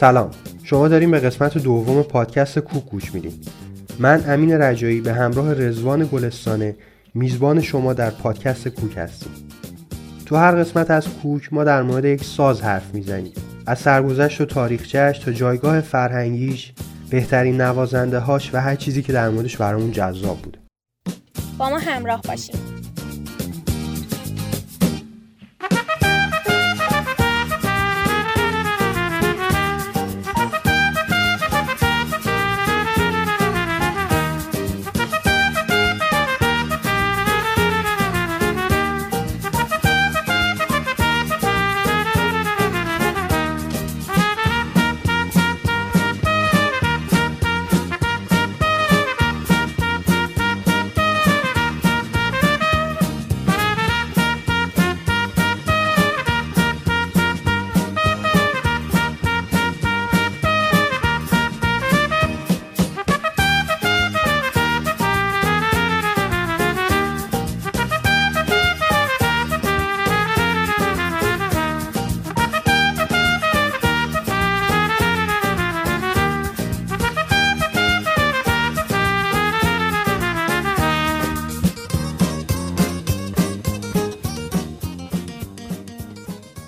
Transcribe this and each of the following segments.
سلام. شما داریم به قسمت دوم پادکست کوک گوش میدیم من امین رجایی به همراه رزوان گلستانه میزبان شما در پادکست کوک هستیم. تو هر قسمت از کوک ما در مورد یک ساز حرف می‌زنیم. از سرگذشت و تاریخچهش تا جایگاه فرهنگیش بهترین نوازنده هاش و هر چیزی که در موردش برامون جذاب بوده. با ما همراه باشیم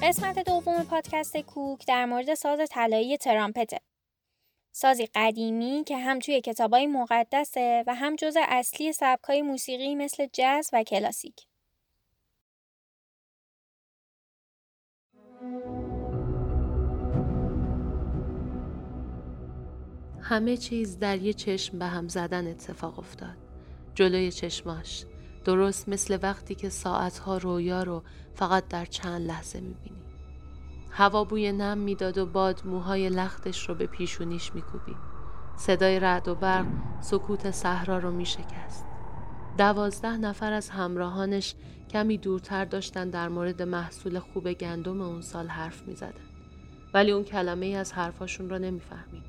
قسمت دوم پادکست کوک در مورد ساز طلایی ترامپته. سازی قدیمی که هم توی کتابای مقدسه و هم جز اصلی سبکای موسیقی مثل جاز و کلاسیک. همه چیز در یه چشم به هم زدن اتفاق افتاد. جلوی چشماش. درست مثل وقتی که ساعتها رویا رو فقط در چند لحظه می‌بینی. هوا بوی نم می‌داد و باد موهای لختش رو به پیشونیش میکوبید صدای رعد و برق سکوت صحرا رو میشکست. دوازده نفر از همراهانش کمی دورتر داشتن در مورد محصول خوب گندم اون سال حرف می‌زدن. ولی اون کلمه ای از حرفاشون رو نمی‌فهمید.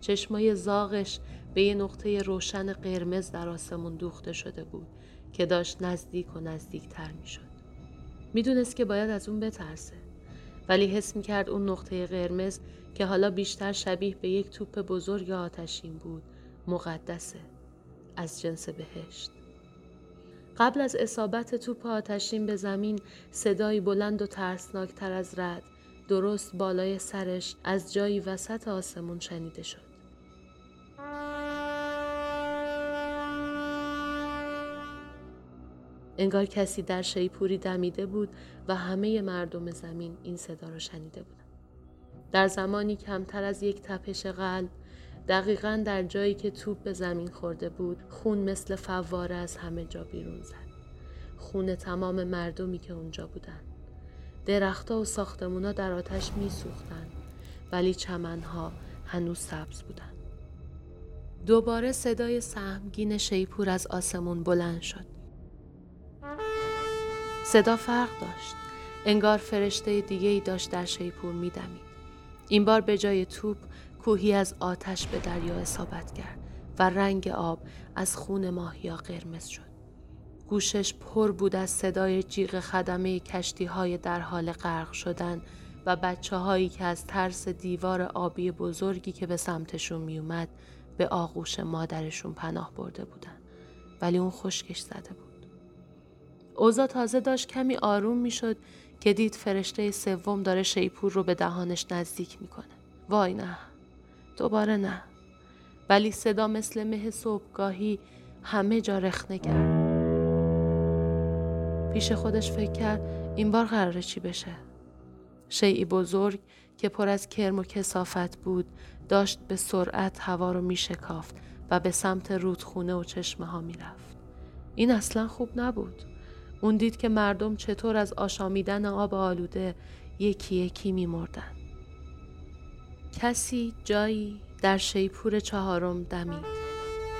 چشمای زاغش به یه نقطه روشن قرمز در آسمون دوخته شده بود. که داشت نزدیک و نزدیکتر می‌شد. می‌دونست که باید از اون بترسه. ولی حس می کرد اون نقطه قرمز که حالا بیشتر شبیه به یک توپ بزرگ آتشین بود مقدسه. از جنس بهشت. قبل از اصابت توپ آتشین به زمین صدایی بلند و ترسناکتر از رد درست بالای سرش از جایی وسط آسمون شنیده شد. انگار کسی در شیپوری دمیده بود و همه مردم زمین این صدا را شنیده بودند. در زمانی کمتر از یک تپش قلب دقیقا در جایی که توپ به زمین خورده بود خون مثل فواره از همه جا بیرون زد. خون تمام مردمی که اونجا بودند. درختها و ساختمونا در آتش می سوختن ولی چمنها هنوز سبز بودند. دوباره صدای سهمگین شیپور از آسمون بلند شد. صدا فرق داشت. انگار فرشته دیگه ای داشت در شیپور میدمید. این بار به جای توپ کوهی از آتش به دریا اصابت کرد و رنگ آب از خون ماهیا قرمز شد. گوشش پر بود از صدای جیغ خدمه کشتی های در حال غرق شدن و بچه هایی که از ترس دیوار آبی بزرگی که به سمتشون میومد به آغوش مادرشون پناه برده بودن. ولی اون خشکش زده بود. اوزا تازه داشت کمی آروم می‌شد که دید فرشته سوم داره شیپور رو به دهانش نزدیک می‌کنه. وای نه. دوباره نه. ولی صدا مثل مه صبحگاهی همه جا رخنه کرد. پیش خودش فکر کرد این بار قراره چی بشه؟ شیعی بزرگ که پر از کرم و کسافت بود داشت به سرعت هوا رو می شکافت و به سمت رودخونه و چشمه ها می رفت. این اصلا خوب نبود. اون دید که مردم چطور از آشامیدن آب آلوده یکی یکی میمردن. کسی جایی در شیپور چهارم دمید.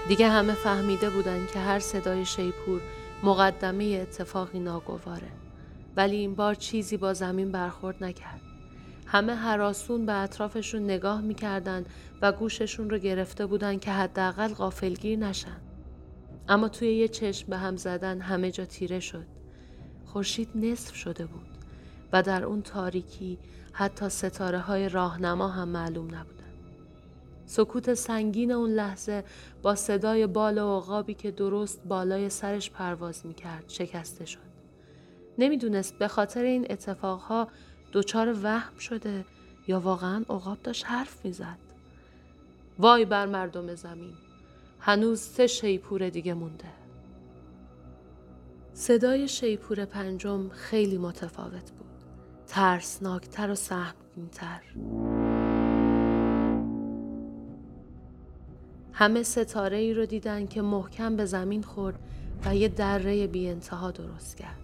دیگه همه فهمیده بودن که هر صدای شیپور مقدمه اتفاقی ناگواره. ولی این بار چیزی با زمین برخورد نکرد. همه حراسون به اطرافشون نگاه می‌کردن و گوششون رو گرفته بودن که حداقل غافلگیر نشن. اما توی یه چشم به هم زدن همه جا تیره شد. خورشید نصف شده بود و در اون تاریکی حتی ستاره های راهنما هم معلوم نبودن. سکوت سنگین اون لحظه با صدای بال و عقابی که درست بالای سرش پرواز می‌کرد شکسته شد. نمی‌دونست به خاطر این اتفاقها دچار وهم شده یا واقعا عقاب داشت حرف می‌زد. وای بر مردم زمین. هنوز سه شیپور دیگه مونده. صدای شیپور پنجم خیلی متفاوت بود. ترسناکتر و سهمگینتر. همه ستاره ای رو دیدن که محکم به زمین خورد و یه دره بی انتها درست کرد.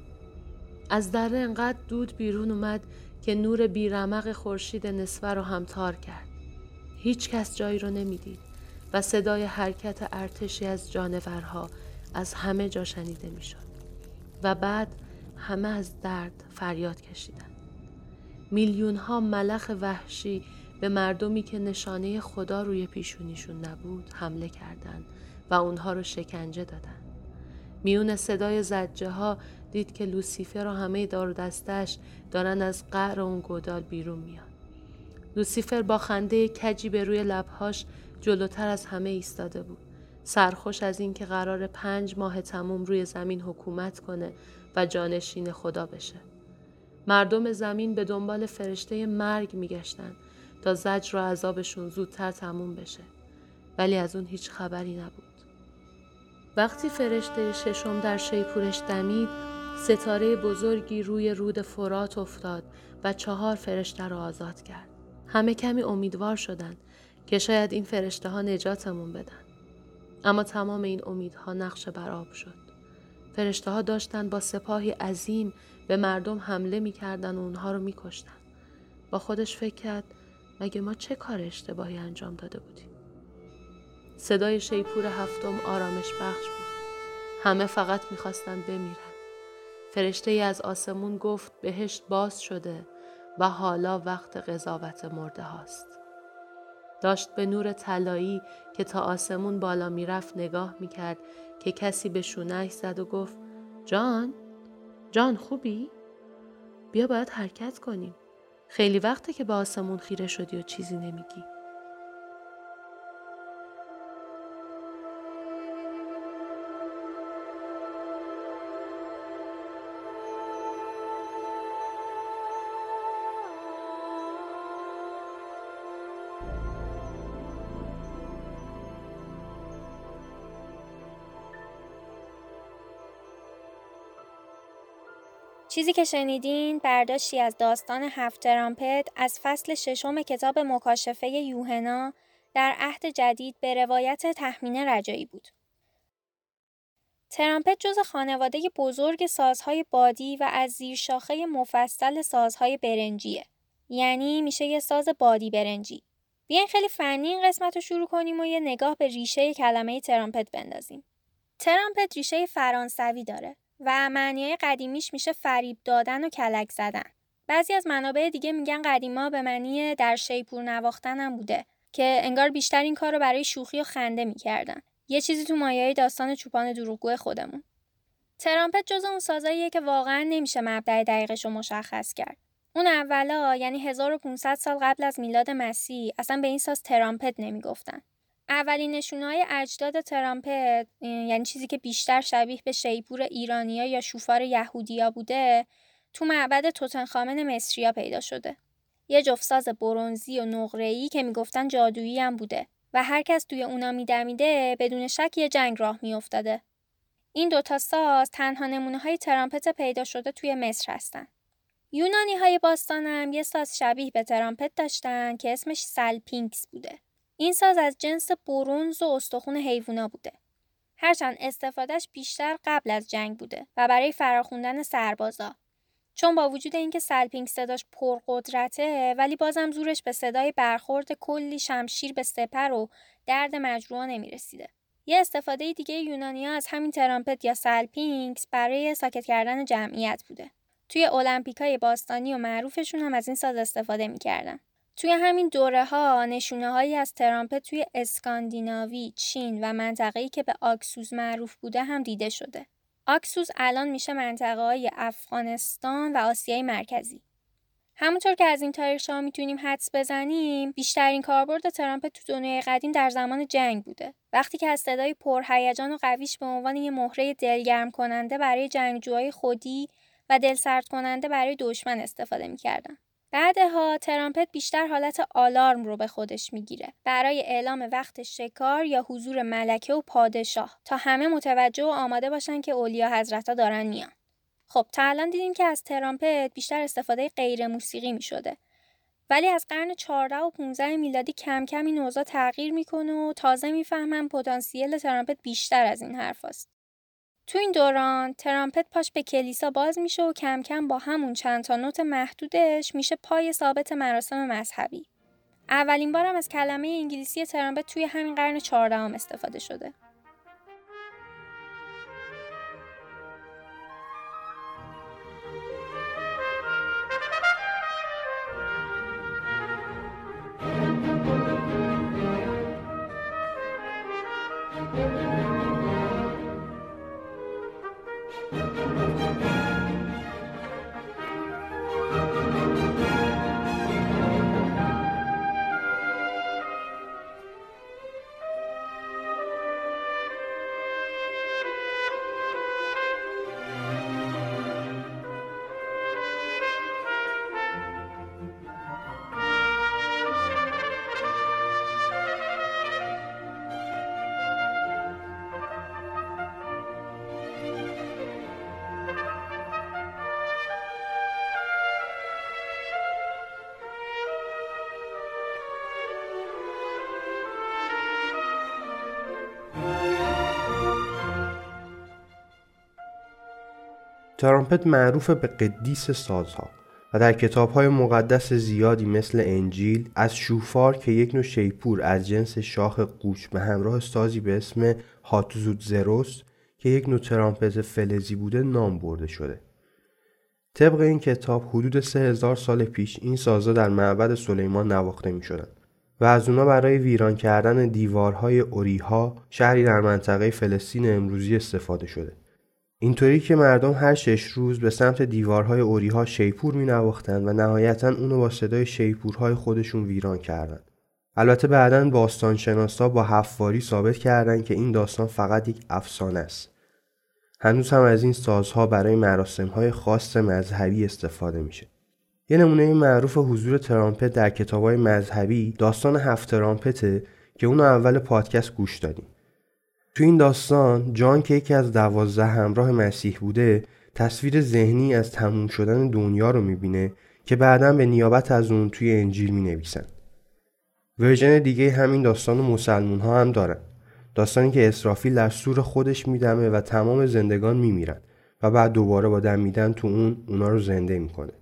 از دره انقدر دود بیرون اومد که نور بیرمق خورشید نصفه رو هم تار کرد. هیچ کس جایی رو نمی‌دید و صدای حرکت ارتشی از جانورها از همه جا شنیده می‌شد. و بعد همه از درد فریاد کشیدند. میلیون ها ملخ وحشی به مردمی که نشانه خدا روی پیشونیشون نبود حمله کردند و اونها رو شکنجه دادند. میون صدای زجه ها دید که لوسیفر و همه دار دستش دارن از قعر اون گودال بیرون میان. لوسیفر با خنده کجی به روی لبهاش جلوتر از همه ایستاده بود. سرخوش از اینکه قرار پنج ماه تموم روی زمین حکومت کنه و جانشین خدا بشه. مردم زمین به دنبال فرشته مرگ میگشتن تا زجر و عذابشون زودتر تموم بشه. ولی از اون هیچ خبری نبود. وقتی فرشته ششم در شیپورش دمید ستاره بزرگی روی رود فرات افتاد و چهار فرشته را آزاد کرد. همه کمی امیدوار شدند که شاید این فرشته ها نجاتمون بدن. اما تمام این امیدها نقش بر آب شد. فرشته ها داشتن با سپاهی عظیم به مردم حمله می‌کردن و اونها رو میکشتن. با خودش فکر کرد مگه ما چه کار اشتباهی انجام داده بودیم؟ صدای شیپور هفتم آرامش بخش بود. همه فقط می‌خواستن بمیرن. فرشته ای از آسمون گفت بهشت باز شده و حالا وقت قضاوت مرده هاست. داشت به نور طلایی که تا آسمون بالا می‌رفت نگاه می‌کرد که کسی به شونهش زد و گفت جان جان خوبی؟ بیا باید حرکت کنیم. خیلی وقته که به آسمون خیره شدی و چیزی نمیگی. چیزی که شنیدین برداشتی از داستان هفت ترامپت از فصل ششم کتاب مکاشفه یوهنا در عهد جدید به روایت تحمین رجایی بود. ترامپت جز خانواده بزرگ سازهای بادی و از زیر شاخه مفصل سازهای برنجیه. یعنی میشه یه ساز بادی برنجی. بیاین خیلی فنی این قسمت رو شروع کنیم و یه نگاه به ریشه کلمه ترامپت بندازیم. ترامپت ریشه فرانسوی داره و معنیای قدیمیش میشه فریب دادن و کلک زدن. بعضی از منابع دیگه میگن قدیما به معنی در شیپور نواختن هم بوده که انگار بیشتر این کار رو برای شوخی و خنده می‌کردن. یه چیزی تو مایه داستان چوپان دروغگو خودمون. ترامپت جز اون سازاییه که واقعا نمیشه مبدع دقیقش رو مشخص کرد. اون اولا یعنی 1500 سال قبل از میلاد مسیح اصلا به این ساز ترامپت نمی‌گفتن. اولین نشونهای اجداد ترامپت یعنی چیزی که بیشتر شبیه به شیپور ایرانیا یا شوفار یهودیا بوده تو معبد توتنخامن مصریا پیدا شده. یه جفتساز برونزی و نقره‌ای که می‌گفتن جادویی هم بوده و هر کس توی اونا میدمیده بدون شک یه جنگ راه میافتاده. این دوتا ساز تنها نمونه های ترامپت پیدا شده توی مصر هستن. یونانی های باستان هم یه ساز شبیه به ترامپت داشتن که اسمش سلپینکس بوده. این ساز از جنس برونز و استخون حیوونا بوده. هرچند استفادهش بیشتر قبل از جنگ بوده و برای فراخوندن سربازا. چون با وجود اینکه سلپینکس صداش پرقدرته ولی بازم زورش به صدای برخورد کلی شمشیر به سپر و درد مجروحا نمی‌رسیده. یه استفاده دیگه یونانیا از همین ترامپت یا سلپینکس برای ساکت کردن جمعیت بوده. توی المپیکای باستانی و معروفشون هم از این ساز استفاده می‌کردن. توی همین دوره ها نشونه هایی از ترامپت توی اسکاندیناوی، چین و منطقه‌ای که به آکسوز معروف بوده هم دیده شده. آکسوز الان میشه منطقه های افغانستان و آسیای مرکزی. همونطور که از این تاریخ ها می‌تونیم حدس بزنیم بیشترین کاربرد ترامپت تو دنیای قدیم در زمان جنگ بوده وقتی که از صدای پرهیجان و قویش به عنوان یه مهره دلگرم کننده برای جنگجوهای خودی و دلسرد کننده برای دشمن استفاده می‌کردن بعدها ترامپت بیشتر حالت آلارم رو به خودش می‌گیره برای اعلام وقت شکار یا حضور ملکه و پادشاه تا همه متوجه و آماده باشن که اولیا حضرتا دارن میان خب تا الان دیدیم که از ترامپت بیشتر استفاده غیر موسیقی می شده. ولی از قرن 14 و 15 میلادی کم کم این اوضاع تغییر می‌کنه و تازه می‌فهمم پتانسیل ترامپت بیشتر از این حرف است. تو این دوران ترامپت پاش به کلیسا باز میشه و کم کم با همون چند تا نوت محدودش میشه پای ثابت مراسم مذهبی. اولین بارم از کلمه انگلیسی ترامپت توی همین قرن 14 هم استفاده شده. ترامپت معروف به قدیس سازها و در کتاب های مقدس زیادی مثل انجیل از شوفار که یک نوع شیپور از جنس شاخ قوچ به همراه سازی به اسم هاتوزود زروس که یک نوع ترامپت فلزی بوده نام برده شده. طبق این کتاب حدود سه هزار سال پیش این سازها در معبد سلیمان نواخته می شدن و از اونا برای ویران کردن دیوارهای اوریها شهری در منطقه فلسطین امروزی استفاده شده. اینطوری که مردم هر شش روز به سمت دیوارهای اوریها شیپور می نواختن و نهایتا اونو با صدای شیپورهای خودشون ویران کردند. البته بعدا باستانشناسا با حفاری ثابت کردند که این داستان فقط یک افسانه است. هنوز هم از این سازها برای مراسمهای خاص مذهبی استفاده میشه. یه نمونه معروف حضور ترامپت در کتابهای مذهبی داستان هفت ترامپته که اونو اول پادکست گوش دادیم. تو این داستان جان که یکی از دوازده همراه مسیح بوده تصویر ذهنی از تموم شدن دنیا رو می‌بینه که بعدا به نیابت از اون توی انجیل می نویسن. ورژن دیگه همین داستان مسلمون ها هم دارن. داستانی که اسرافیل در سور خودش میدمه و تمام زندگان میمیرن و بعد دوباره با دم میدن تو اون اونا رو زنده می‌کنه.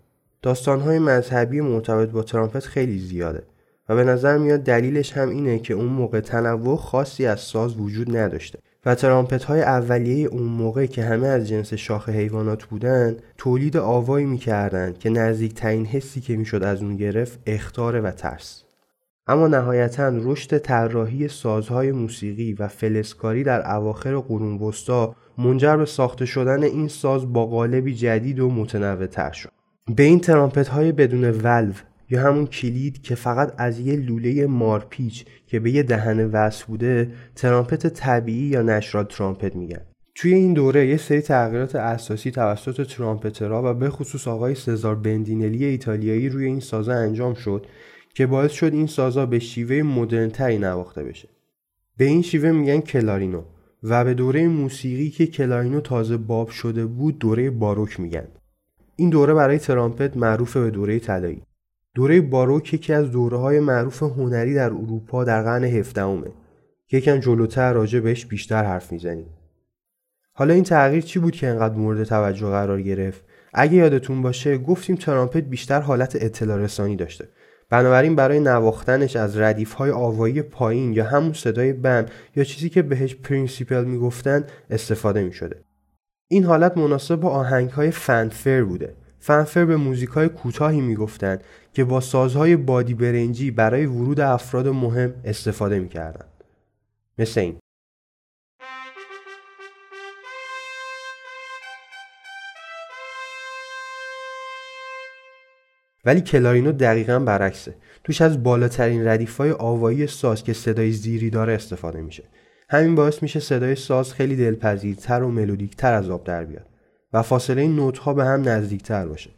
داستان های مذهبی مرتبط با ترامپت خیلی زیاده و به نظر میاد دلیلش هم اینه که اون موقع تنوع خاصی از ساز وجود نداشته. و ترامپت های اولیه اون موقع که همه از جنس شاخ حیوانات بودن تولید آوایی می‌کردن که نزدیکترین حسی که می‌شد از اون گرفت اختاره و ترس. اما نهایتا رشد طراحی سازهای موسیقی و فلسکاری در اواخر قرون وسطا منجر به ساخته شدن این ساز با قالبی جدید و متنوع تر شد. به این ترامپت های بدون ولو یا همون کلید که فقط از یه لوله مارپیچ که به یه دهنه وصل بوده ترامپت طبیعی یا نشرال ترامپت میگن. توی این دوره یه سری تغییرات اساسی توسط ترامپترها و به خصوص آقای سزار بندینلی ایتالیایی روی این سازا انجام شد که باعث شد این سازا به شیوه مدرنتری نواخته بشه. به این شیوه میگن کلارینو و به دوره موسیقی که کلارینو تازه باب شده بود دوره باروک میگن. این دوره برای ترامپت معروف به دوره طلایی. دوره باروک یکی از دوره های معروف هنری در اروپا در قرن هفدهمه. که یکم جلوتر راجع بهش بیشتر حرف می‌زنیم. حالا این تغییر چی بود که انقدر مورد توجه قرار گرفت؟ اگه یادتون باشه گفتیم ترامپت بیشتر حالت اطلاع رسانی داشته. بنابراین برای نواختنش از ردیف های آوایی پایین یا همون صدای بم یا چیزی که بهش principal می‌گفتن استفاده می شده. این حالت مناسب با آهنگ های فنفر بوده. فنفر به موزیکای کوتاهی می‌گفتند که با سازهای بادی برنجی برای ورود افراد مهم استفاده می‌کردند. مثل این. ولی کلارینو دقیقا برعکسه. توش از بالاترین ردیفای آوایی ساز که صدای زیری داره استفاده میشه. همین باعث میشه صدای ساز خیلی دلپذیرتر و ملودیکتر از آب در بیاد و فاصله این نوت ها به هم نزدیکتر باشه.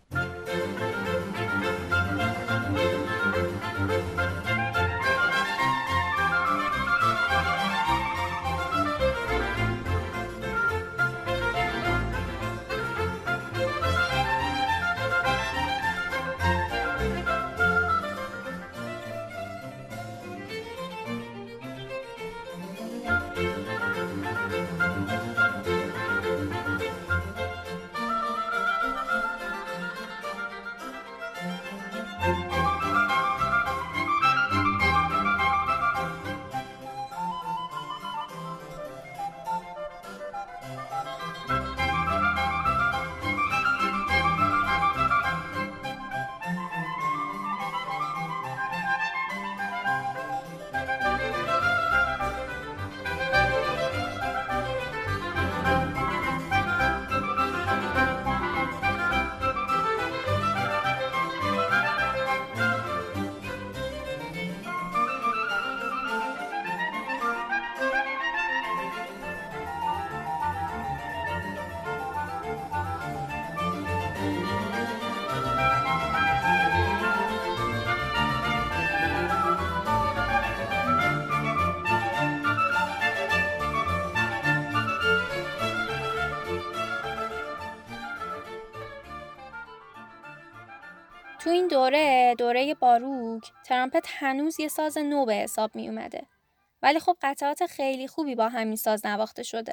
دوره دوره باروک ترامپت هنوز یه ساز نو به حساب می اومده. ولی خب قطعات خیلی خوبی با همین ساز نواخته شده.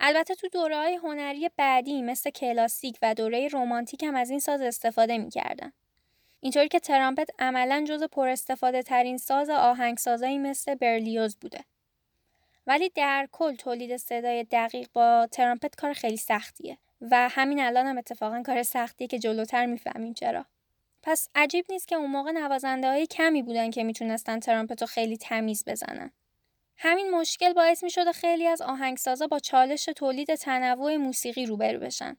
البته تو دوره های هنری بعدی مثل کلاسیک و دوره رومانتیک هم از این ساز استفاده می‌کردن. اینطوری که ترامپت عملا جز پر استفاده ترین ساز آهنگسازایی مثل برلیوز بوده. ولی در کل تولید صدای دقیق با ترامپت کار خیلی سختیه و همین الان هم اتفاقا کار سختیه که جلوتر می‌فهمیم چرا. پس عجیب نیست که اون موقع نوازنده های کمی بودن که می‌تونستن ترامپت رو خیلی تمیز بزنن. همین مشکل باعث می شده خیلی از آهنگسازا با چالش تولید تنوع موسیقی روبرو بشن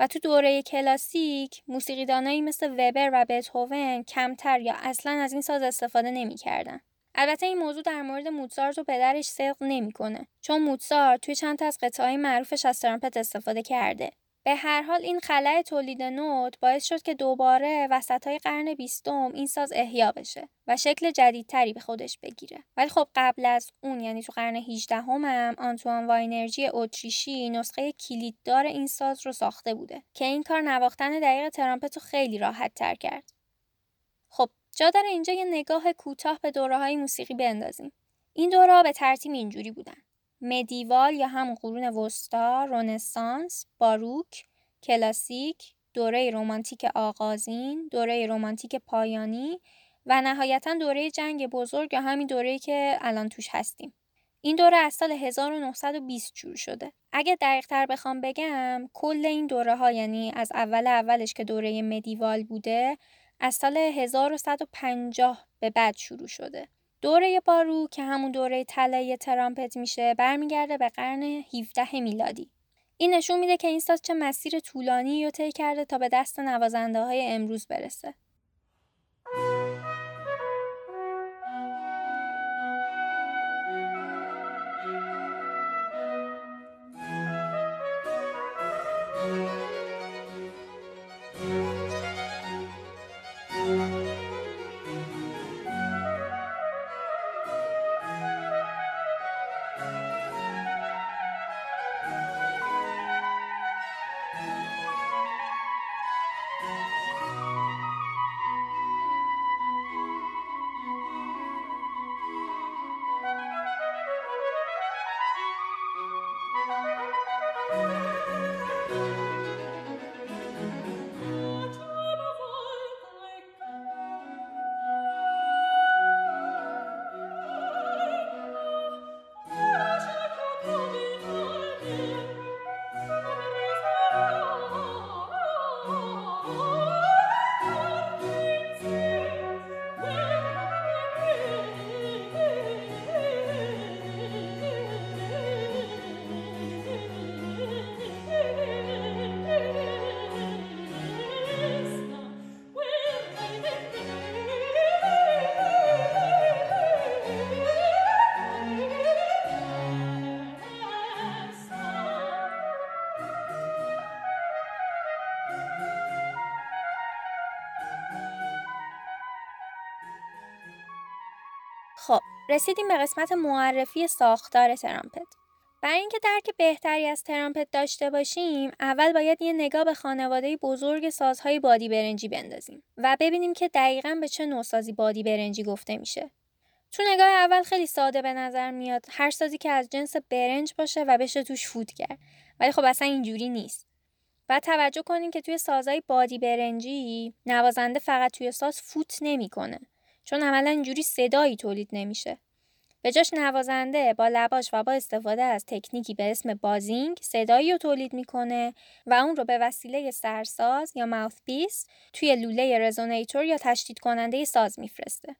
و تو دوره کلاسیک موسیقیدانایی مثل وبر و بتهوون کمتر یا اصلا از این ساز استفاده نمی‌کردن. البته این موضوع در مورد موتسارت و پدرش صدق نمی‌کنه چون موتسارت توی چند تا از قطعه معروفش از ترامپت استفاده کرده به هر حال این خلای تولید نوت باعث شد که دوباره وسط های قرن بیستم این ساز احیا بشه و شکل جدیدتری به خودش بگیره. ولی خب قبل از اون یعنی تو قرن 18 هم آنتوان واینرژی اتریشی نسخه کلیددار این ساز رو ساخته بوده که این کار نواختن دقیق ترامپت رو خیلی راحت تر کرد. خب جا داره اینجا یه نگاه کوتاه به دوره های موسیقی بندازیم. این دوره به ترتیب اینجوری بودن. مدیوال یا همون قرون وسطا، رونسانس، باروک، کلاسیک، دوره رمانتیک آغازین، دوره رمانتیک پایانی و نهایتا دوره جنگ بزرگ یا همین دوره‌ای که الان توش هستیم. این دوره از سال 1920 شروع شده. اگه دقیق تر بخوام بگم کل این دوره ها یعنی از اول اولش که دوره مدیوال بوده از سال 1150 به بعد شروع شده. دوره بارو که همون دوره طلایی ترامپت میشه برمیگرده به قرن 17 میلادی. این نشون میده که این ساز چه مسیر طولانی رو طی کرده تا به دست نوازنده های امروز برسه. خب رسیدیم به قسمت معرفی ساختار ترامپت. برای اینکه درک بهتری از ترامپت داشته باشیم اول باید یه نگاه به خانواده بزرگ سازهای بادی برنجی بندازیم و ببینیم که دقیقا به چه نوع سازی بادی برنجی گفته میشه. تو نگاه اول خیلی ساده به نظر میاد هر سازی که از جنس برنج باشه و بشه توش فوت کرد ولی خب اصلا اینجوری نیست. و توجه کنیم که توی سازهای بادی برنجی نوازنده فقط توی ساز فوت نمی‌کنه. چون عملا اینجوری صدایی تولید نمیشه به جاش نوازنده با لباش و با استفاده از تکنیکی به اسم بازینگ صدایی رو تولید می‌کنه و اون رو به وسیله سرساز یا ماوث پیس توی لوله رزونیتور یا تشدید کننده ساز میفرسته.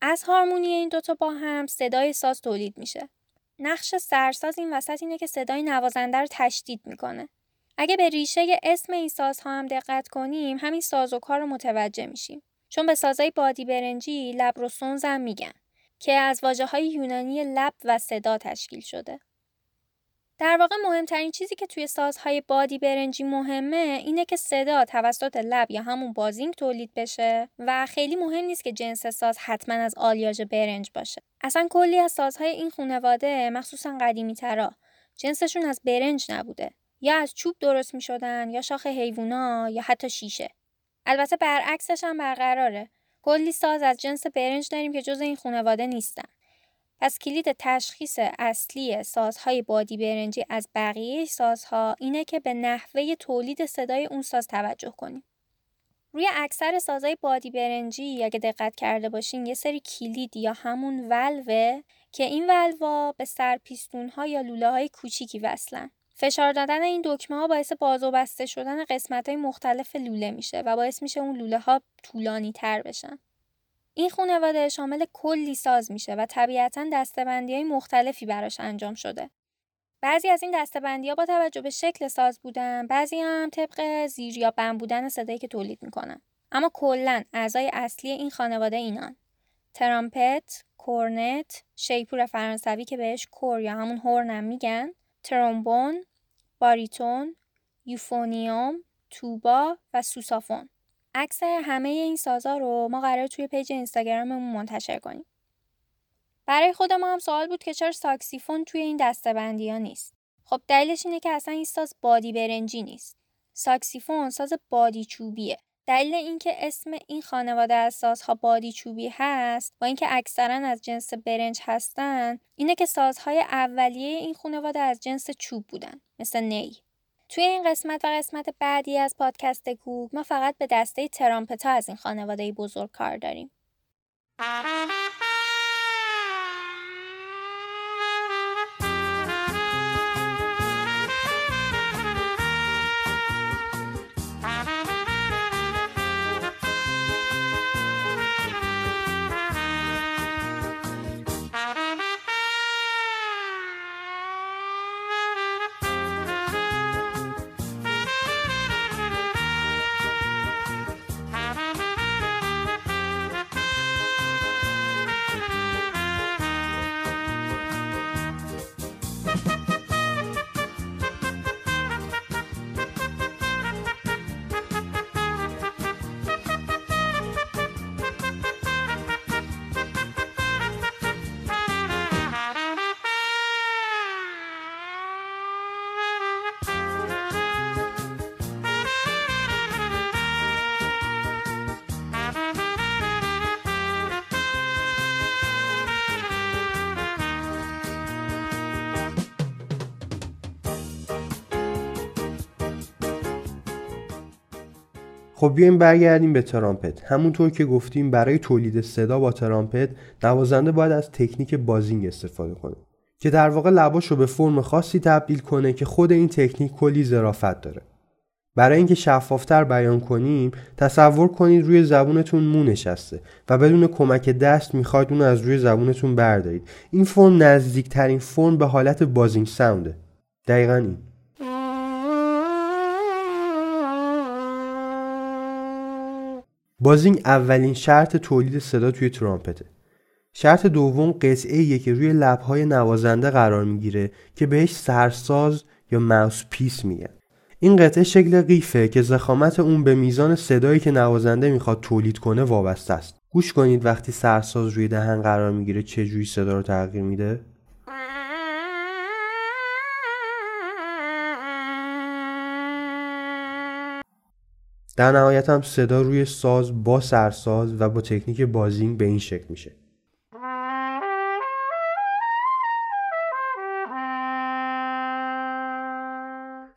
از هارمونی این دوتا با هم صدای ساز تولید میشه. نقش سرساز این وسط اینه که صدای نوازنده رو تشدید می‌کنه. اگه به ریشه اسم این سازها هم دقت کنیم همین ساز و کار رو متوجه میشیم. چون به سازهای بادی برنجی لب رو سونزم میگن. که از واجه های یونانی لب و صدا تشکیل شده. در واقع مهمترین چیزی که توی سازهای بادی برنجی مهمه اینه که صدا توسط لب یا همون بازینگ تولید بشه و خیلی مهم نیست که جنس ساز حتما از آلیاژ برنج باشه. اصلا کلی از سازهای این خانواده مخصوصا قدیمی ترا جنسشون از برنج نبوده یا از چوب درست می شدن یا شاخ حیوونا یا حتی شیشه. البته برعکسش هم برقراره کلی ساز از جنس برنج داریم که جز این خانواده نیستن. پس کلید تشخیص اصلی سازهای بادی برنجی از بقیه سازها اینه که به نحوه تولید صدای اون ساز توجه کنیم. روی اکثر سازهای بادی برنجی اگه دقت کرده باشین یه سری کلید یا همون ولوه که این ولوا به سرپیستون ها یا لوله های کوچیکی وصلن. فشار دادن این دکمه ها باعث باز و بسته شدن قسمت های مختلف لوله میشه و باعث میشه اون لوله ها طولانی تر بشن. این خانواده شامل کلی ساز میشه و طبیعتا دستبندی های مختلفی براش انجام شده. بعضی از این دستبندی ها با توجه به شکل ساز بودن، بعضی هم طبق زیر یا بم بودن صدایی که تولید می‌کنن. اما کلا اعضای اصلی این خانواده اینان: ترامپت، کورنت، شیپور فرانسوی که بهش کور یا همون هورنم میگن، ترومبون، باریتون، یوفونیوم، توبا و سوسافون. عکس همه این سازا رو ما قراره توی page اینستاگراممون منتشر کنیم. برای خود ما هم سوال بود که چرا ساکسیفون توی این دستبندی ها نیست. خب دلیلش اینه که اصلا این ساز بادی برنجی نیست. ساکسیفون ساز بادی چوبیه. دلیل اینکه اسم این خانواده از سازها بادی چوبی هست و اینکه اکثرا از جنس برنج هستن اینه که سازهای اولیه این خانواده از جنس چوب بودن مثل نی. توی این قسمت و قسمت بعدی از پادکست کوک ما فقط به دسته ترامپتا از این خانواده بزرگ کار داریم. خب بیایم برگردیم به ترامپت. همونطور که گفتیم برای تولید صدا با ترامپت نوازنده باید از تکنیک بازینگ استفاده کنه که در واقع لباش رو به فرم خاصی تبدیل کنه که خود این تکنیک کلی ظرافت داره. برای اینکه شفافتر بیان کنیم تصور کنید روی زبونتون مو نشسته و بدون کمک دست می‌خواید اون از روی زبونتون بردارید. این فرم نزدیکترین فرم به حالت بازینگ ساونده. دقیقا این. بازینگ اولین شرط تولید صدا توی ترامپته. شرط دوم قطعه که روی لبهای نوازنده قرار می‌گیره که بهش سرساز یا ماوس پیس میگن. این قطعه شکل قیفه که زخامت اون به میزان صدایی که نوازنده می‌خواد تولید کنه وابسته است. گوش کنید وقتی سرساز روی دهن قرار می‌گیره چه جوری صدا رو تغییر میده؟ در نهایت هم صدا روی ساز با سرساز و با تکنیک بازینگ به این شکل میشه.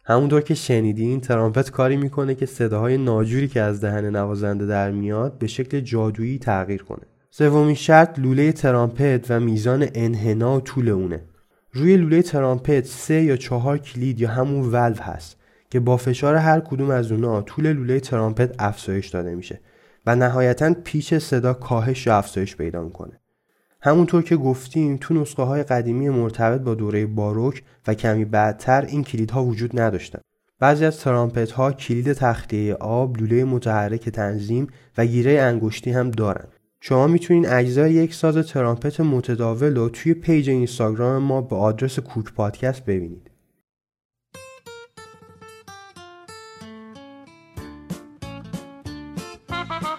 همونطور که شنیدین ترامپت کاری می‌کنه که صداهای ناجوری که از دهن نوازنده در میاد به شکل جادویی تغییر کنه. سومین شرط لوله ترامپت و میزان انحنا و طول اونه. روی لوله ترامپت سه یا چهار کلید یا همون ولو هست. که با فشار هر کدوم از اونا طول لوله ترامپت افزایش داده میشه و نهایتا pitch صدا کاهش یا افزایش پیدا می‌کنه همونطور که گفتیم تو نسخه های قدیمی مرتبط با دوره باروک و کمی بعدتر این کلیدها وجود نداشتن بعضی از ترامپت ها کلید تخلیه آب، لوله متحرک تنظیم و گیره انگشتی هم دارن. شما می‌تونین اجزای یک ساز ترامپت متداول رو توی page اینستاگرام ما به آدرس کوک پادکست ببینید. Thank you.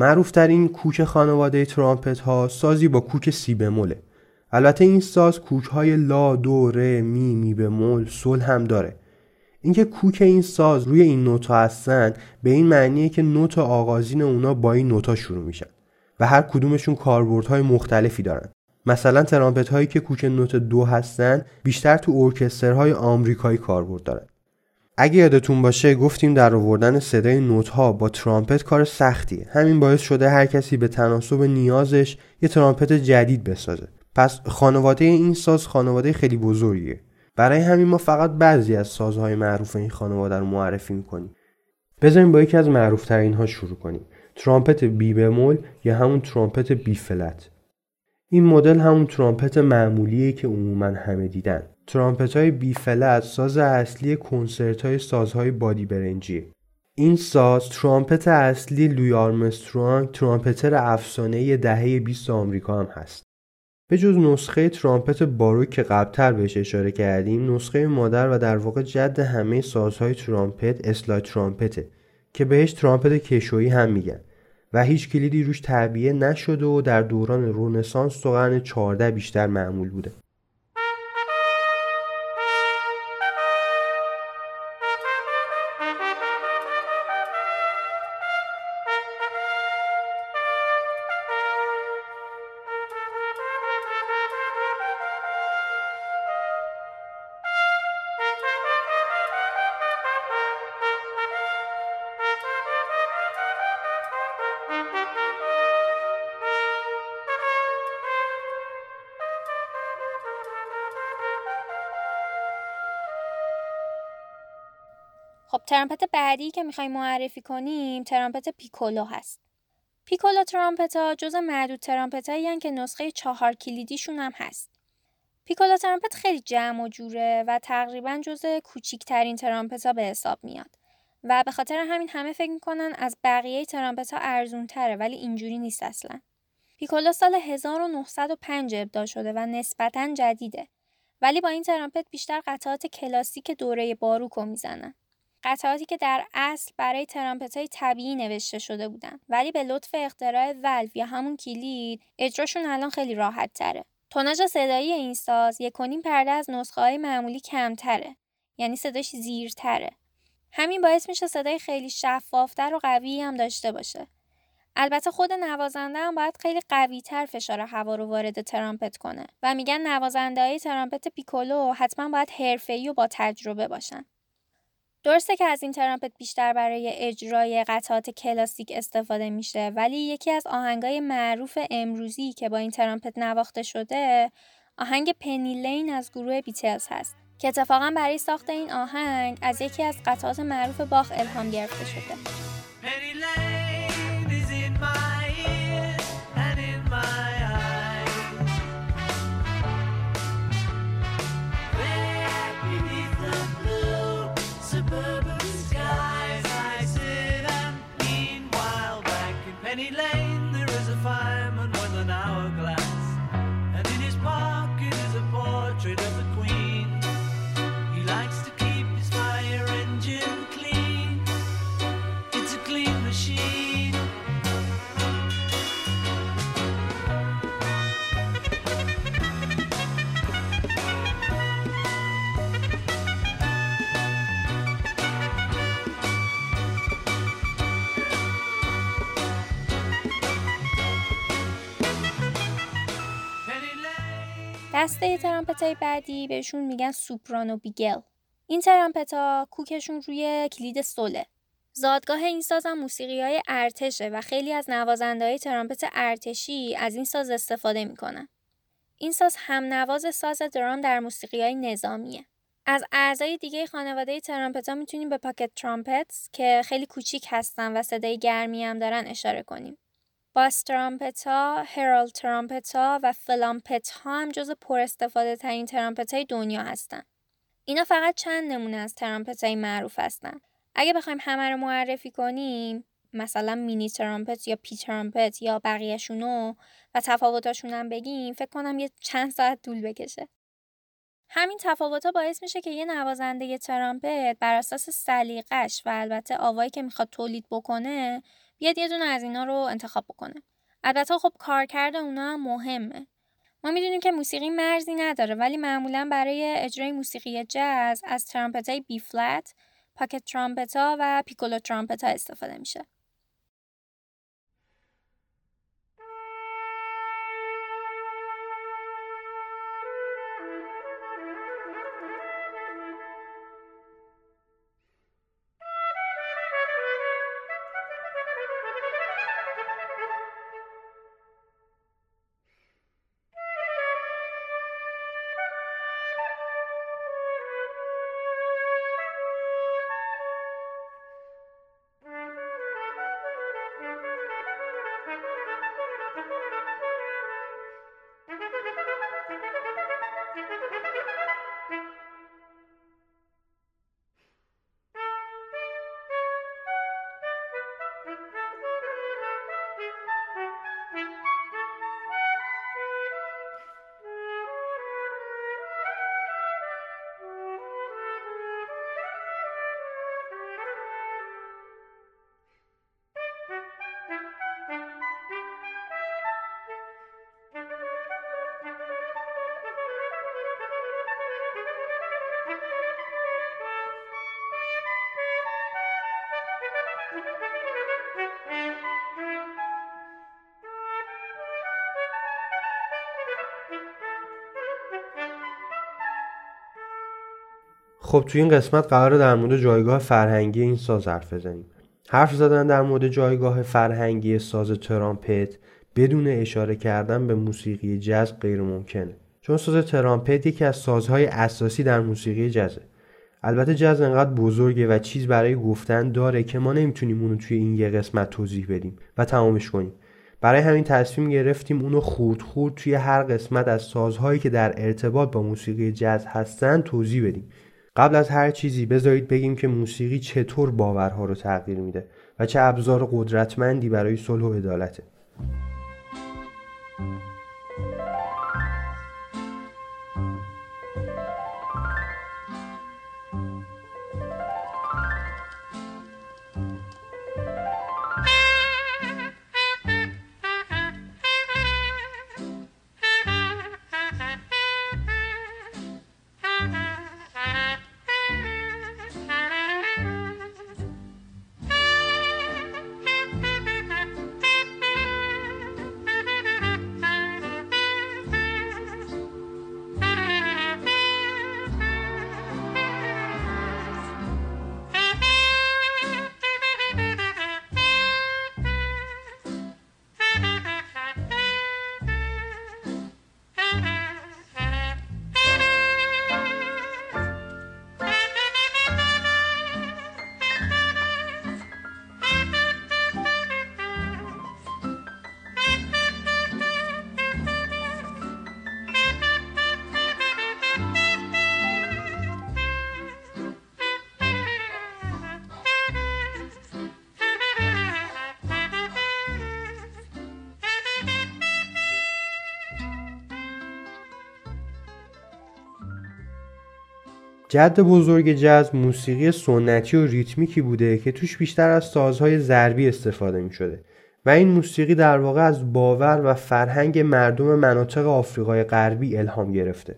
معروف ترین کوک خانواده ترامپت ها سازی با کوک سی بموله. البته این ساز کوک های لا دو ره می می بمول سل هم داره. اینکه کوک این ساز روی این نوتا هستن به این معنیه که نوت آغازین اونا با این نوتا شروع میشن و هر کدومشون کاربردهای مختلفی دارن. مثلا ترامپت هایی که کوک نوت دو هستن بیشتر تو ارکسترهای آمریکایی کاربرد دارن. اگه یادتون باشه گفتیم در آوردن صدای نوت ها با ترامپت کار سختیه. همین باعث شده هر کسی به تناسب نیازش یه ترامپت جدید بسازه. پس خانواده این ساز خانواده خیلی بزرگیه. برای همین ما فقط بعضی از سازهای معروف این خانواده رو معرفی می‌کنیم. بذاریم با یکی از معروف ترین ها شروع کنیم. ترامپت بی بمول یا همون ترامپت B flat این مدل همون ترامپت معمولیه که عموما همه دیدن. ترامپت های B flat ساز اصلی کنسرت های سازهای بادی برنجی. این ساز ترامپت اصلی لوی آرمسترانگ ترامپتر افسانه دهه 20 آمریکا هم هست. به جز نسخه ترامپت باروک که قبلتر بهش اشاره کردیم نسخه مادر و در واقع جد همه سازهای ترامپت اسلاید ترامپته که بهش ترامپت کشویی هم میگن. و هیچ کلیدی روش تعبیه نشده و در دوران رونسانس تو قرن 14 بیشتر معمول بوده. ترامپت بعدی که می‌خوایم معرفی کنیم ترامپت پیکولو هست. piccolo trumpet ها جز معدود ترامپت هایی که نسخه چهار کلیدیشون هم هست. piccolo trumpet خیلی جمع و جوره و تقریبا جز کوچیکترین ترامپت ها به حساب میاد. و به خاطر همین همه فکر می‌کنن از بقیه ترامپت ها ارزون تره ولی اینجوری نیست اصلا. پیکولو سال 1905 ابداع شده و نسبتا جدیده. ولی با این ترامپت بیشتر قطعات کلاسیک دوره باروکو می‌زنن. قطعاتی که در اصل برای ترامپت های طبیعی نوشته شده بودن ولی به لطف اختراع ولو یا همون کلید اجراشون الان خیلی راحت تره توناژ صدایی این ساز یک کنیم پرده از نسخه های معمولی کمتره یعنی صداش زیرتره. همین باعث میشه صدای خیلی شفافتر و قوی هم داشته باشه. البته خود نوازنده هم باید خیلی قوی تر فشار هوا رو وارد ترامپت کنه و میگن نوازنده های ترامپت پیکولو حتما باید حرفه‌ای و با تجربه باشن. درسته که از این ترامپت بیشتر برای اجرای قطعات کلاسیک استفاده میشه ولی یکی از آهنگای معروف امروزی که با این ترامپت نواخته شده آهنگ پنی لین از گروه بیتلز هست که اتفاقا برای ساخت این آهنگ از یکی از قطعات معروف باخ الهام گرفته شده. دسته ترامپت های بعدی بهشون میگن soprano bugle. این ترامپت ها کوکشون روی کلید سوله. زادگاه این ساز هم موسیقی های ارتشه و خیلی از نوازنده های ترامپت ارتشی از این ساز استفاده می‌کنن. این ساز هم نواز ساز درام در موسیقی های نظامیه. از اعضای دیگه خانواده ترامپت ها می‌تونیم به pocket trumpet که خیلی کوچیک هستن و صدای گرمی هم دارن اشاره کنیم. bass trumpet ها، herald trumpet ها و flumpet ها هم جز پر استفاده ترین ترامپت های دنیا هستن. اینا فقط چند نمونه از ترامپت های معروف هستن. اگه بخوایم همه رو معرفی کنیم مثلا mini trumpet یا P trumpet یا بقیهشونو و تفاوتاشون هم بگیم فکر کنم یه چند ساعت طول بکشه. همین تفاوت ها باعث میشه که یه نوازنده ترامپت بر اساس سلیقش و البته آوایی که می‌خواد تولید بکنه بیاد یه دونه از اینا رو انتخاب بکنه البته خب کارکرد اونا هم مهمه ما می‌دونیم که موسیقی مرزی نداره ولی معمولا برای اجرای موسیقی جاز از ترامپت های بی فلت، پاکت ترامپت ها و پیکولو ترامپت ها استفاده میشه. خب توی این قسمت قرار در مورد جایگاه فرهنگی این ساز حرف بزنیم. حرف زدن در مورد جایگاه فرهنگی ساز ترامپت بدون اشاره کردن به موسیقی جز غیر ممکنه چون ساز ترامپت یکی از سازهای اساسی در موسیقی جزه البته جز انقدر بزرگه و چیز برای گفتن داره که ما نمی‌تونیم اونو توی این یه قسمت توضیح بدیم و تمامش کنیم. برای همین تصمیم گرفتیم اونو خورد خورد توی هر قسمت از سازهایی که در ارتباط با موسیقی جز هستن توضیح بدیم. قبل از هر چیزی بذارید بگیم که موسیقی چطور باورها رو تغییر میده و چه ابزار قدرتمندی برای صلح و عدالته. جد بزرگ جز موسیقی سنتی و ریتمیکی بوده که توش بیشتر از سازهای ضربی استفاده می شده و این موسیقی در واقع از باور و فرهنگ مردم مناطق آفریقای غربی الهام گرفته.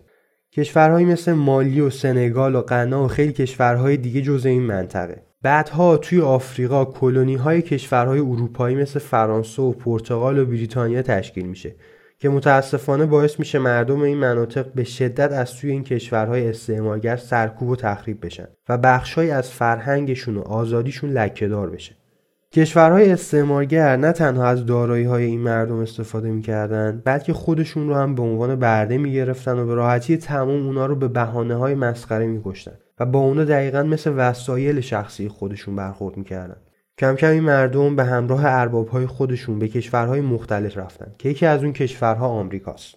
کشورهایی مثل مالی و سنگال و غنا و خیلی کشورهای دیگه جزء این منطقه. بعدها توی آفریقا کلونی های کشورهای اروپایی مثل فرانسه و پرتغال و بریتانیا تشکیل میشه. که متاسفانه باعث میشه مردم این مناطق به شدت از سوی این کشورهای استعمارگر سرکوب و تخریب بشن و بخشهایی از فرهنگشون و آزادیشون لکهدار بشه. کشورهای استعمارگر نه تنها از دارایی های این مردم استفاده می‌کردن بلکه خودشون رو هم به عنوان برده می‌گرفتن و به راحتی تمام اونا رو به بهانه های مسخره میکشتن و با اونا دقیقا مثل وسایل شخصی خودشون برخورد می‌کردن. کم کم این مردم به همراه اربابهای خودشون به کشورهای مختلف رفتن که یکی از اون کشورها آمریکاست.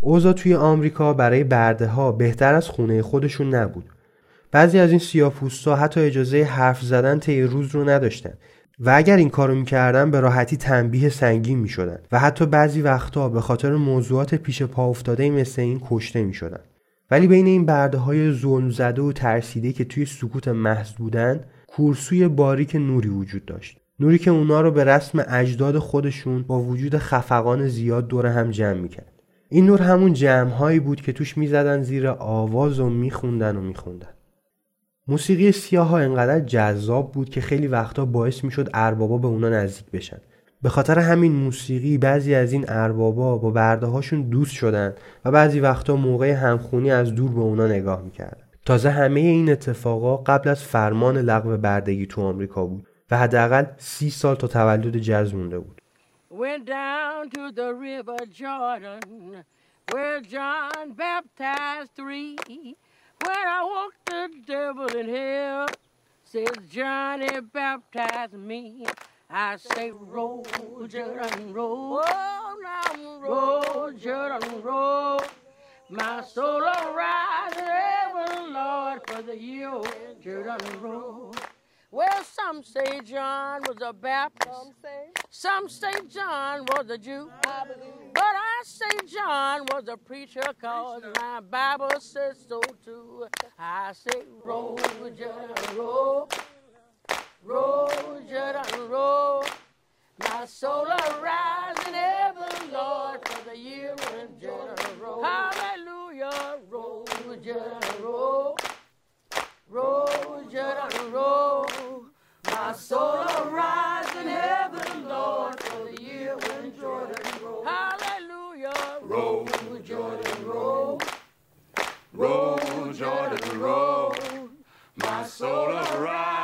اوضاع توی آمریکا برای برده ها بهتر از خونه خودشون نبود. بعضی از این سیاپوستا حتی اجازه حرف زدن طی روز رو نداشتن و اگر این کارو می‌کردن به راحتی تنبیه سنگین می‌شدن و حتی بعضی وقتا به خاطر موضوعات پیش پا افتاده مثل این کشته می‌شدن. ولی بین این برده های زده و ترسیده که توی سکوت محض بودن کورسوی باریک نوری وجود داشت. نوری که اونا رو به رسم اجداد خودشون با وجود خفقان زیاد دور هم جمع می‌کرد. این نور همون جمعهایی بود که توش می‌زدن زیر آواز و میخوندن و میخوندن. موسیقی سیاه ها انقدر جذاب بود که خیلی وقتا باعث می‌شد اربابا به اونا نزدیک بشن. به خاطر همین موسیقی بعضی از این اربابا با برده هاشون دوست شدن و بعضی وقتا موقع همخونی از دور به اونا نگاه می‌کردن. تازه همه این اتفاقا قبل از فرمان لغو بردگی تو آمریکا بود و حداقل سی سال تا تولد جز مونده بود Went down to the river Jordan Where John baptized three When I walked the devil in hell Says Johnny baptized me I say roll Jordan roll Oh now roll Jordan roll My soul arise in heaven, Lord, for the year Jordan road. Well, some say John was a Baptist. Some say, some say John was a Jew. I but I say John was a preacher, cause my Bible says so too. I say, roll, Jordan, roll. Roll, Jordan, roll. My soul arise in heaven, Lord, for the year when Jordan roll. Hallelujah, roll, Jordan, roll. Roll, Jordan, roll. My soul arise in heaven, Lord, for the year when Jordan roll. Hallelujah, roll, Jordan, roll. Roll, Jordan, roll. My soul arise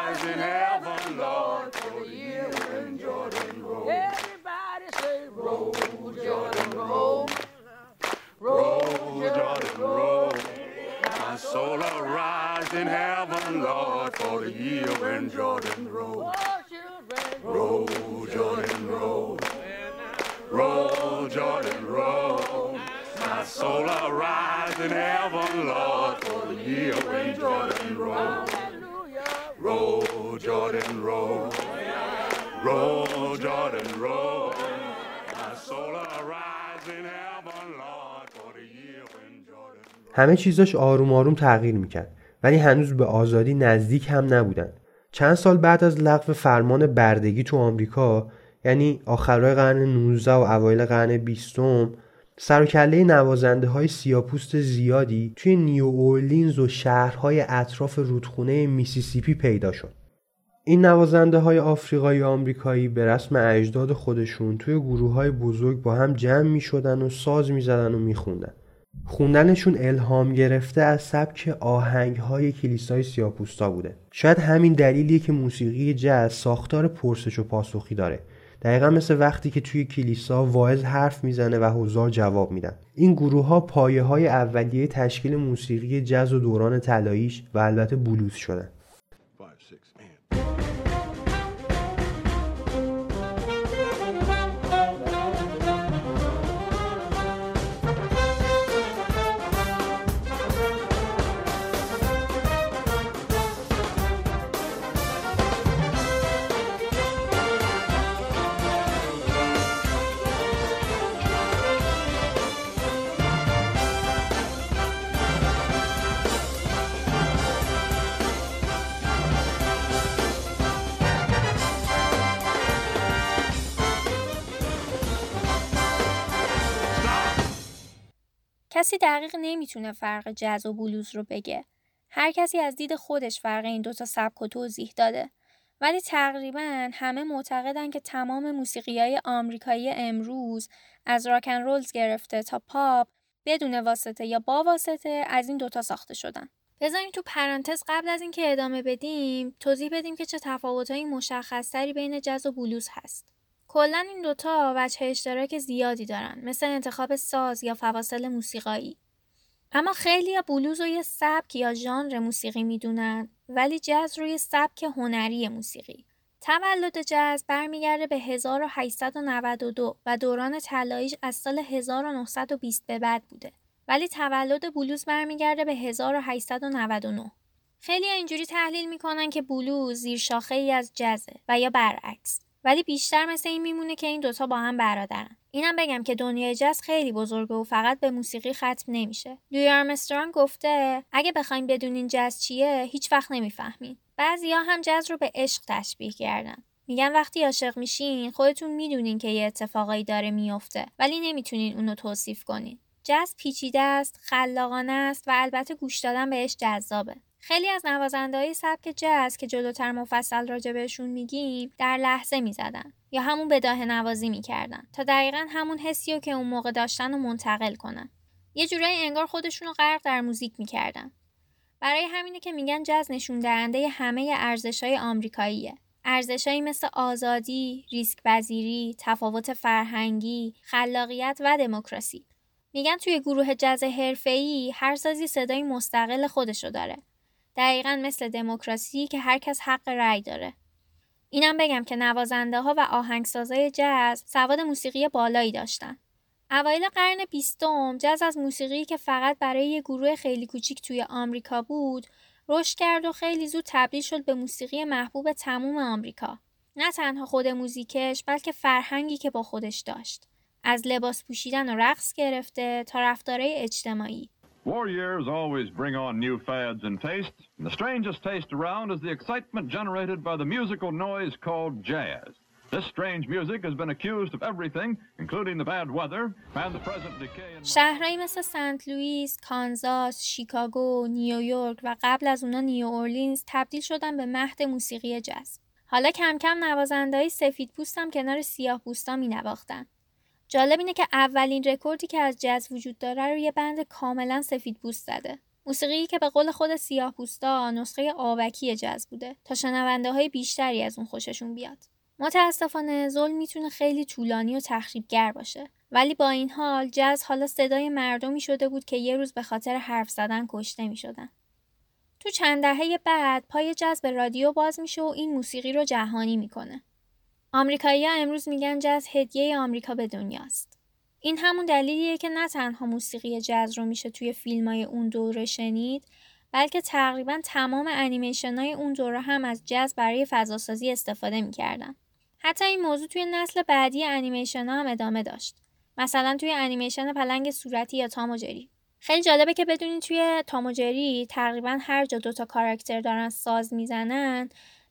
همه چیزاش آروم آروم تغییر می‌کرد ولی هنوز به آزادی نزدیک هم نبودن چند سال بعد از لغو فرمان بردگی تو آمریکا یعنی آخرای قرن 19 و اوایل قرن 20 سر و کله نوازنده های سیاپوست زیادی توی نیو اورلینز و شهرهای اطراف رودخونه میسیسیپی پیدا شد. این نوازنده های آفریقایی آمریکایی به رسم اجداد خودشون توی گروه های بزرگ با هم جمع می شدن و ساز می زدن و می خوندن. خوندنشون الهام گرفته از سبک آهنگ های کلیسای سیاپوستا بوده. شاید همین دلیلیه که موسیقی جز ساختار پرسش و پاسخی داره دقیقا مثل وقتی که توی کلیسا واعظ حرف می‌زنه و حضار جواب میدن این گروه ها پایه های اولیه تشکیل موسیقی جز و دوران طلاییش و البته بلوز شدن کسی دقیق نمی‌تونه فرق جز و بلوز رو بگه. هر کسی از دید خودش فرق این دوتا سبک و توضیح داده. ولی تقریبا همه معتقدن که تمام موسیقی های آمریکایی امروز از راکن رولز گرفته تا پاپ بدون واسطه یا با واسطه از این دوتا ساخته شدن. بذاریم تو پرانتز قبل از اینکه ادامه بدیم توضیح بدیم که چه تفاوتهایی مشخصتری بین جز و بلوز هست. کلا این دوتا وجه اشتراک زیادی دارن مثل انتخاب ساز یا فواصل موسیقایی. اما خیلی بلوز رو یه سبک یا ژانر موسیقی می‌دونن ولی جز روی سبک هنری موسیقی. تولد جز برمیگرده به 1892 و دوران طلاییش از سال 1920 به بعد بوده. ولی تولد بلوز برمیگرده به 1899. خیلی اینجوری تحلیل می‌کنن که بلوز زیر شاخه ای از جزه و یا برعکس. ولی بیشتر مثل این میمونه که این دوتا با هم برادرن. اینم بگم که دنیای جز خیلی بزرگه و فقط به موسیقی ختم نمیشه. لوی آرمسترانگ گفته اگه بخواین بدونین جز چیه هیچ وقت نمی‌فهمین. بعضیا هم جز رو به عشق تشبیه کردن. میگن وقتی عاشق میشین خودتون می‌دونین که یه اتفاقایی داره میفته ولی نمی‌تونین اونو توصیف کنین. جز پیچیده است، خلاقانه است و البته گوش دادن بهش جذابه. خیلی از نوازنده های سبک جز که جلوتر مفصل راجع بهشون میگیم در لحظه می‌زدن یا همون بداه نوازی می‌کردن تا دقیقا همون حسی رو که اون موقع داشتن رو منتقل کنن. یه جورایی انگار خودشون رو غرق در موزیک می‌کردن. برای همینه که میگن جز نشون دهنده همه ارزش های آمریکاییه. ارزشهایی مثل آزادی، ریسک پذیری، تفاوت فرهنگی، خلاقیت و دموکراسی. میگن توی گروه جز حرفه‌ای هر سازی صدای مستقل خودشو داره. دقیقا مثل دموکراسی که هر کس حق رأی داره. اینم بگم که نوازنده ها و آهنگسازای جز سواد موسیقی بالایی داشتن. اوایل قرن بیستم جز از موسیقی که فقط برای یه گروه خیلی کوچیک توی آمریکا بود رشد کرد و خیلی زود تبدیل شد به موسیقی محبوب تموم آمریکا. نه تنها خود موزیکش بلکه فرهنگی که با خودش داشت. از لباس پوشیدن و رقص گرفته تا رفتارهای اجتماعی. War years always bring on new fads and tastes, and the strangest taste around is the excitement generated by the musical noise called jazz. This strange music has been accused of everything, including the bad weather and the present decay شهرهایی مثل سنت لوئیس، کانزاس، شیکاگو، نیویورک و قبل از اونا نیو اورلینز تبدیل شدن به مهد موسیقی جاز. حالا کم کم نوازندههای سفید پوستم کنار سیاه پوستا می نواختن. جالب اینه که اولین رکوردی که از جَز وجود داره رو یه band کاملا سفید پوست زده. موسیقی که به قول خود سیاه پوستا نسخه آبکی جَز بوده تا شنونده های بیشتری از اون خوششون بیاد. متاسفانه ظلم می‌تونه خیلی طولانی و تخریبگر باشه. ولی با این حال جَز حالا صدای مردمی شده بود که یه روز به خاطر حرف زدن کشته می شدن. تو چند دهه بعد پای جز به رادیو باز میشه و این موسیقی رو جهانی می‌کنه. آمریکایی‌ها امروز میگن جز هدیه آمریکا به دنیاست. این همون دلیلیه که نه تنها موسیقی جز رو میشه توی فیلمای اون دوره شنید بلکه تقریبا تمام انیمیشن های اون دوره هم از جز برای فضاسازی استفاده می‌کردن. حتی این موضوع توی نسل بعدی انیمیشن ها هم ادامه داشت. مثلا توی انیمیشن پلنگ صورتی یا تاموجری. خیلی جالبه که بدونید توی تاموجری تقریبا هر جا دوتا کاراکتر دارن ساز می‌زنن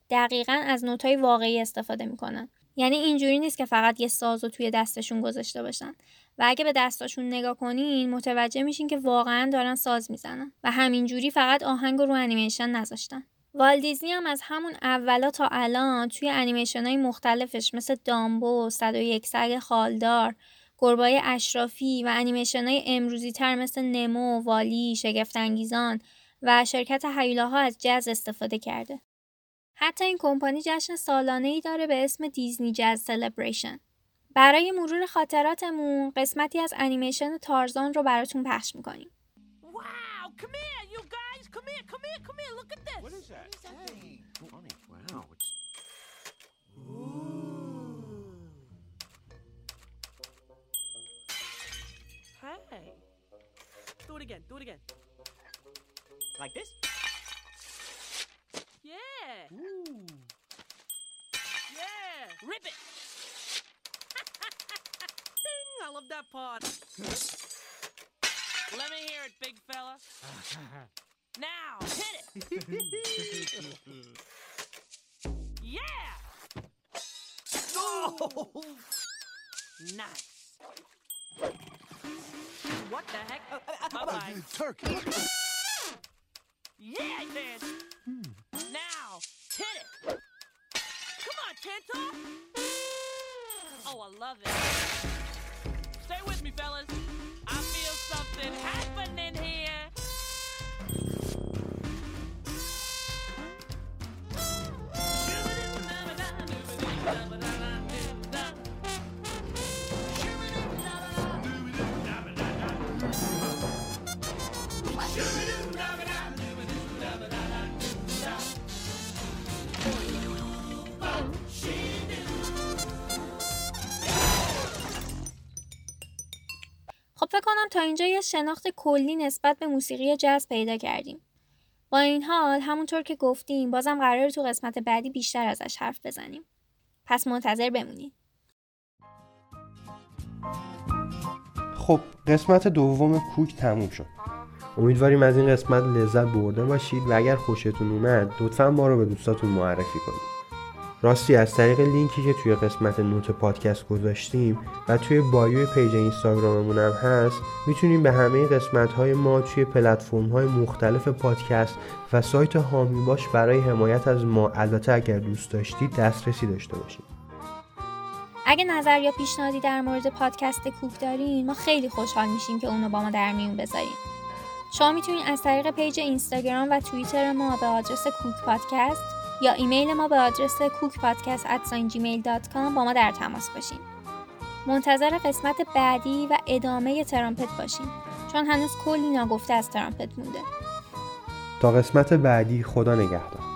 دقیقا از نوتای واقعی استفاده می‌کنن. یعنی اینجوری نیست که فقط یه ساز رو توی دستشون گذاشته باشن. و اگه به دستاشون نگاه کنین متوجه میشین که واقعا دارن ساز می‌زنن. و همینجوری فقط آهنگ رو انیمیشن نذاشتن. والدیزنی هم از همون اولا تا الان توی انیمیشن های مختلفش مثل دامبو، 101 سگ خالدار، گربای اشرافی و انیمیشن های امروزی تر مثل نمو، والی، شگفتانگیزان و شرکت هیولاها از جز استفاده کرده. حتی این کمپانی جشن سالانه ای داره به اسم دیزنی جاز سلبریشن. برای مرور خاطراتمون قسمتی از انیمیشن تارزان رو براتون پخش می‌کنیم. Like this? Yeah. Yeah. Rip it. Ding, I love that part. Let me hear it, big fella. now, hit it. yeah. Oh! Nice. What the heck? Uh, Bye-bye. Turkey. Yeah, I did. Now, hit it. Come on, Tento. Oh, I love it. Stay with me, fellas. I feel something happening here. تا اینجا یه شناخت کلی نسبت به موسیقی جاز پیدا کردیم. با این حال همونطور که گفتیم بازم قرار تو قسمت بعدی بیشتر ازش حرف بزنیم. پس منتظر بمونید. خب قسمت دوم کوک تموم شد امیدواریم از این قسمت لذت برده باشید و اگر خوشتون اومد لطفا ما رو به دوستاتون معرفی کنید راستی از طریق لینکی که توی قسمت نوت پادکست گذاشتیم و توی bio ی page اینستاگراممون هم هست می‌تونیم به همه قسمت های ما توی پلتفرم های مختلف پادکست و سایت حامی باش برای حمایت از ما البته اگر دوست داشتید دسترسی داشته باشید اگه نظر یا پیشنهادی در مورد پادکست کوک دارین ما خیلی خوشحال میشیم که اونو با ما در میون بذارین. شما می‌تونید از طریق page اینستاگرام و توییتر ما به آدرس کوک پادکست یا ایمیل ما به آدرس cookpodcast@gmail.com با ما در تماس باشین. منتظر قسمت بعدی و ادامه ترامپت باشین چون هنوز کلی ناگفته از ترامپت مونده. تا قسمت بعدی خدا نگهدار